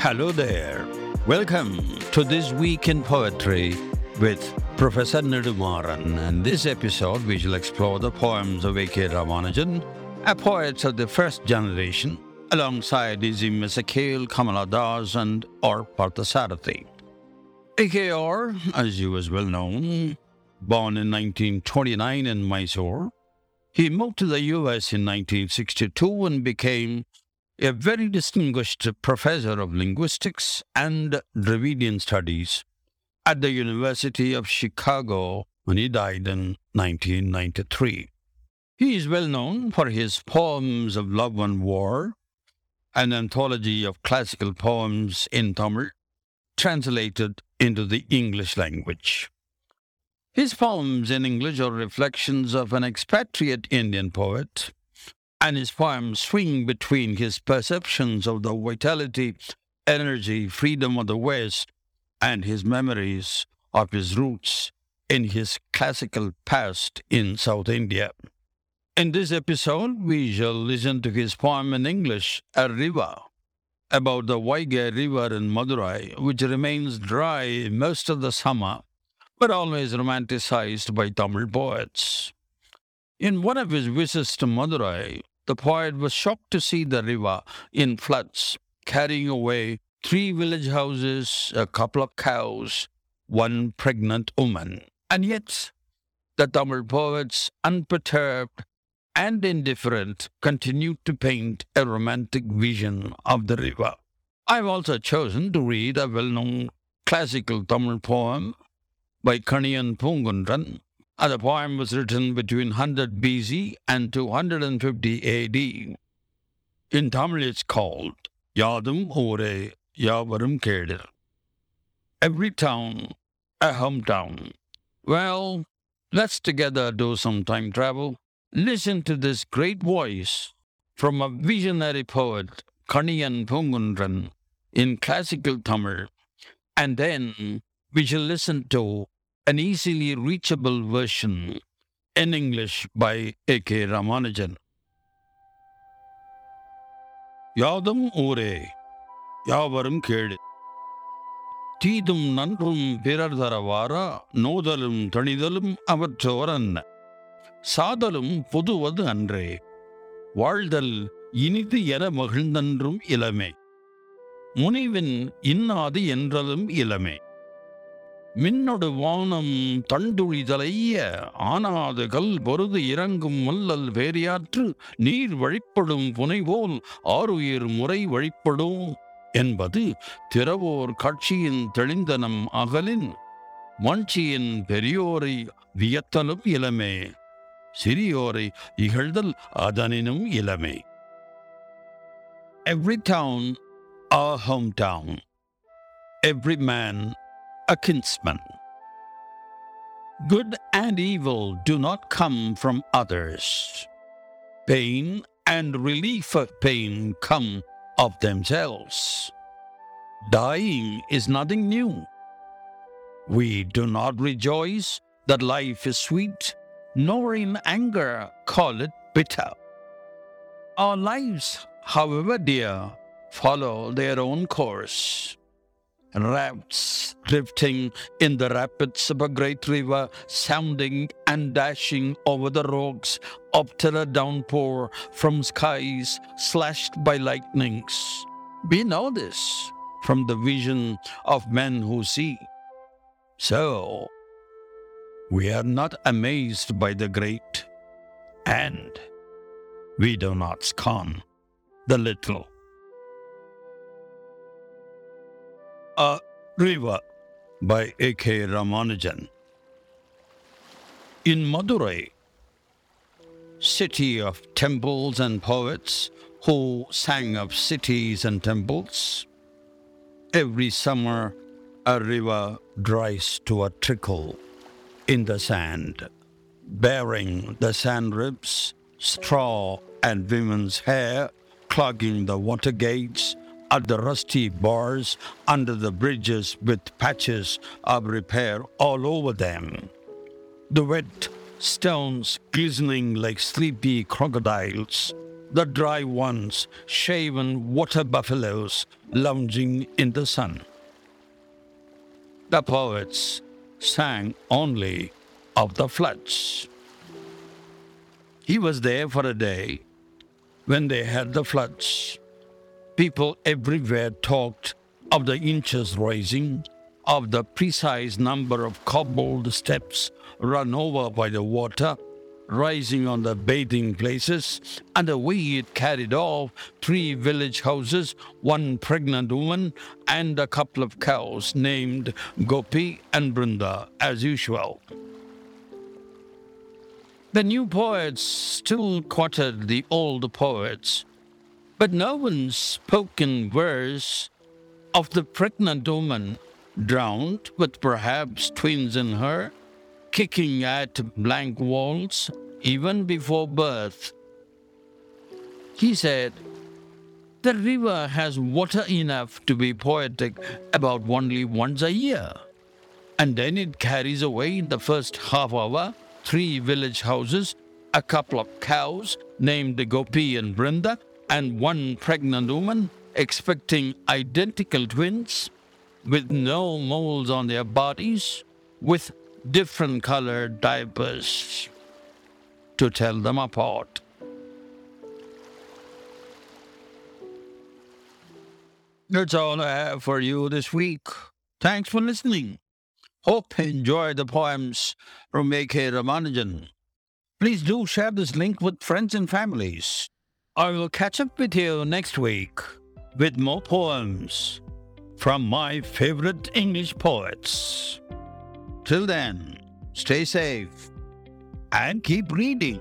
Hello there. Welcome to This Week in Poetry with Professor Nedumaran. And this episode, we shall explore the poems of A.K. Ramanujan, a poet of the first generation, alongside Nissim Ezekiel, Kamala Das, and R. Parthasarathy. A.K.R., as he was well known, born in 1929 in Mysore, he moved to the US in 1962 and became a very distinguished professor of linguistics and Dravidian studies at the University of Chicago when he died in 1993. He is well known for his poems of love and war, an anthology of classical poems in Tamil, translated into the English language. His poems in English are reflections of an expatriate Indian poet and his poems swing between his perceptions of the vitality, energy, freedom of the West and his memories of his roots in his classical past in South India. In this episode, we shall listen to his poem in English, A River, about the Vaigai River in Madurai, which remains dry most of the summer, but always romanticized by Tamil poets. In one of his visits to Madurai, the poet was shocked to see the river in floods, carrying away three village houses, a couple of cows, one pregnant woman. And yet, the Tamil poets, unperturbed and indifferent, continued to paint a romantic vision of the river. I've also chosen to read a well known classical Tamil poem by Kaniyan Poongundran and the poem was written between 100 BC and 250 AD. In Tamil, it's called Yadum Ore Yavarum Kedir. Every town, a hometown. Well, let's together do some time travel. Listen to this great voice from a visionary poet, Kaniyan Poongundran, in classical Tamil, and then we shall listen to an easily reachable version in English by A.K. Ramanujan. யாதும் ஊரே யாவரும் கேடு தீதும் நன்றும் பிறர் தரவாரா நோதலும் தணிதலும் அவற்றோரன்ன சாதலும் பொதுவது அன்றே வாழ்தல் இனிது என மகிழ்ந்தன்றும் இளமே முனிவின் இன்னாது என்றலும் இளமே மின்னொடு வானம் தண்டுழிதலைய ஆனாது கல் பொருது இறங்கும் மல்லல் வேரியாற்று நீர் வழிப்படும் புனைவோல் ஆறுயிர் முறை வழிப்படும் என்பது திறவோர் காட்சியின் தெளிந்தனம் அகலின் மண்சியின் பெரியோரை வியத்தலும் இளமே சிறியோரை இகழ்தல் அதனினும் இளமே. Every town a home town every man a kinsman. Good and evil do not come from others. Pain and relief of pain come of themselves. Dying is nothing new. We do not rejoice that life is sweet, nor in anger call it bitter. Our lives, however dear, follow their own course rafts drifting in the rapids of a great river, sounding and dashing over the rocks after a downpour from skies slashed by lightnings. We know this from the vision of men who see. So, we are not amazed by the great, and we do not scorn the little. A River by A.K. Ramanujan. In Madurai, city of temples and poets who sang of cities and temples, every summer a river dries to a trickle in the sand, bearing the sand ribs, straw, and women's hair, clogging the water gates at the rusty bars under the bridges with patches of repair all over them. The wet stones glistening like sleepy crocodiles the dry ones, shaven water buffaloes lounging in the sun. The poets sang only of the floods. He was there for a day when they had the floods. People everywhere talked of the inches rising, of the precise number of cobbled steps run over by the water, rising on the bathing places, and the way it carried off three village houses, one pregnant woman, and a couple of cows named Gopi and Brinda, as usual. The new poets still quoted the old poets, but no one spoke in verse of the pregnant woman drowned with perhaps twins in her kicking at blank walls even before birth. He said, The river has water enough to be poetic about only once a year, and then it carries away in the first half hour three village houses, a couple of cows named Gopi and Brinda, and one pregnant woman expecting identical twins with no moles on their bodies, with different colored diapers to tell them apart. That's all I have for you this week. Thanks for listening. Hope you enjoy the poems from A.K. Ramanujan. Please do share this link with friends and families. I will catch up with you next week with more poems from my favorite English poets. Till then, stay safe and keep reading.